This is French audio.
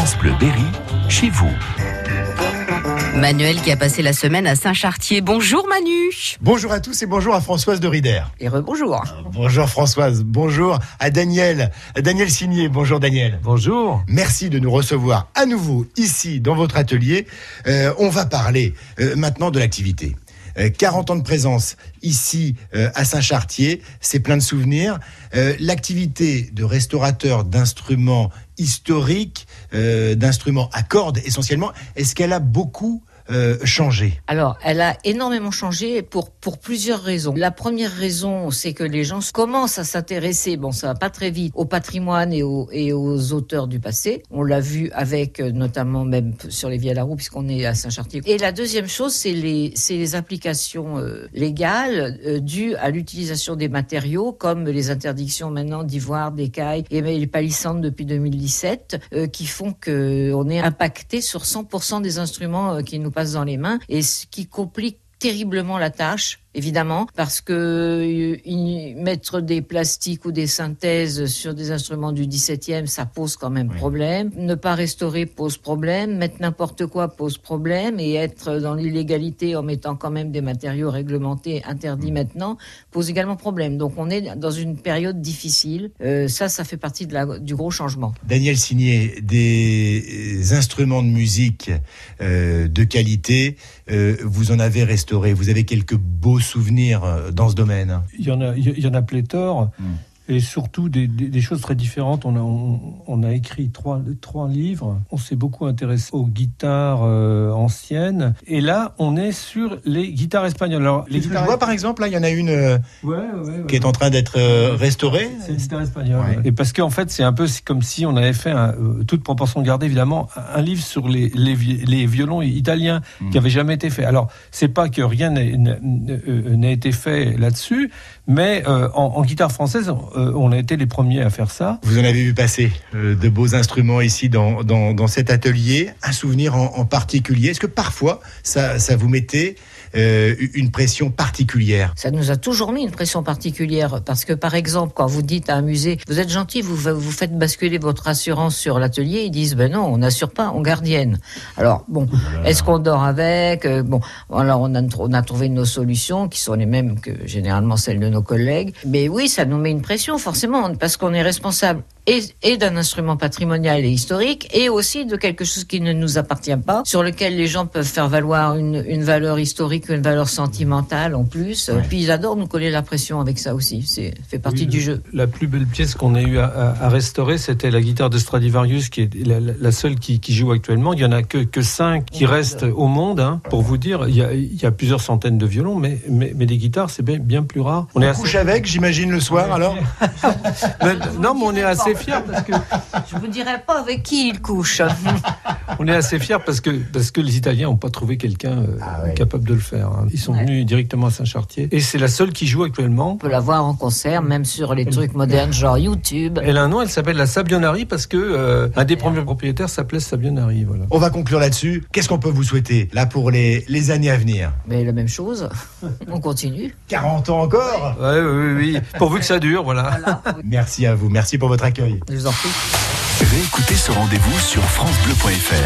France Bleu Berry, chez vous. Manuel qui a passé la semaine à Saint-Chartier. Bonjour Manu. Bonjour à tous et bonjour à Françoise de Rider. Et rebonjour. Bonjour Françoise, bonjour à Daniel. Daniel Signé, bonjour Daniel. Bonjour. Merci de nous recevoir à nouveau ici dans votre atelier. Euh, on va parler euh, maintenant de l'activité. 40 euh, ans de présence ici à Saint-Chartier, c'est plein de souvenirs. L'activité de restaurateur d'instruments historiques, d'instruments à cordes essentiellement, est-ce qu'elle a beaucoup euh, changé Alors, elle a énormément changé pour, pour plusieurs raisons. La première raison, c'est que les gens commencent à s'intéresser, bon, ça va pas très vite, au patrimoine et aux, et aux auteurs du passé. On l'a vu avec, euh, notamment même sur les à la roue, puisqu'on est à Saint-Chartier. Et la deuxième chose, c'est les, les applications euh, légales dues à l'utilisation des matériaux, comme les interdictions maintenant d'ivoire, d'écailles et les palissantes depuis 2017, qui font qu'on est impacté sur 100% des instruments qui nous dans les mains et ce qui complique terriblement la tâche évidemment, parce que euh, mettre des plastiques ou des synthèses sur des instruments du 17e, ça pose quand même problème. Ne pas restaurer pose problème. Mettre n'importe quoi pose problème. Et être dans l'illégalité en mettant quand même des matériaux réglementés interdits maintenant pose également problème. Donc on est dans une période difficile. Euh, ça, ça fait partie de la, du gros changement. Daniel Signé, des instruments de musique euh, de qualité, euh, vous en avez restauré. Vous avez quelques beaux souvenirs euh, dans ce domaine? Il y en a, il y en a pléthore. Hmm et surtout des, des, choses très différentes. On a, on, a écrit trois, trois livres. On s'est beaucoup intéressé aux guitares euh, anciennes. Et là, on est sur les guitares espagnoles. Alors, les guitares... vois, par exemple, là, il y en a une euh, qui est en train d'être euh, restaurée. C'est une guitare espagnole. Et parce qu'en fait, c'est un peu comme si on avait fait, un, toute proportion gardée, évidemment, un livre sur les, les, les violons italiens hmm. qui n'avaient jamais été fait. Alors, c'est pas que rien n'a été fait là-dessus, mais en, en, guitare française, euh, on a été les premiers à faire ça. Vous en avez vu passer euh, de beaux instruments ici dans, dans, cet atelier. Un souvenir en, particulier Est-ce que parfois ça, ça vous mettait euh, une pression particulière Ça nous a toujours mis une pression particulière parce que par exemple quand vous dites à un musée vous êtes gentil vous vous faites basculer votre assurance sur l'atelier ils disent ben non on n'assure pas on gardienne. Alors bon est-ce qu'on dort avec Bon alors on a, on a trouvé nos solutions qui sont les mêmes que généralement celles de nos collègues. Mais oui ça nous met une pression forcément, parce qu'on est responsable et, d'un instrument patrimonial et historique, et aussi de quelque chose qui ne nous appartient pas, sur lequel les gens peuvent faire valoir une, valeur historique, une valeur sentimentale en plus. Puis ils adorent nous coller la pression avec ça aussi. C'est fait partie du jeu. La plus belle pièce qu'on a eu à, restaurer, c'était la guitare de Stradivarius, qui est la, seule qui, joue actuellement. Il y en a que, que cinq qui restent au monde. Hein. Pour vous dire, il y, a, plusieurs centaines de violons, mais, mais, des guitares, c'est bien, plus rare. On, est couche avec, j'imagine, le soir, alors Non, mais on est assez parce que. Je vous dirai pas avec qui il couche. On est assez fiers parce que, parce que les Italiens n'ont pas trouvé quelqu'un euh, ah capable de le faire. Hein. Ils sont venus directement à Saint-Chartier. Et c'est la seule qui joue actuellement. On peut la voir en concert, même sur les trucs modernes, genre YouTube. Elle a un nom, elle s'appelle la Sabionari parce que euh, un des premiers propriétaires s'appelait Sabionari. Voilà. On va conclure là-dessus. Qu'est-ce qu'on peut vous souhaiter là pour les, les années à venir? Mais la même chose. On continue. 40 ans encore? Oui, oui, oui. Pourvu que ça dure, voilà. voilà. Merci à vous. Merci pour votre accueil. Je vous en prie. Réécoutez ce rendez-vous sur FranceBleu.fr.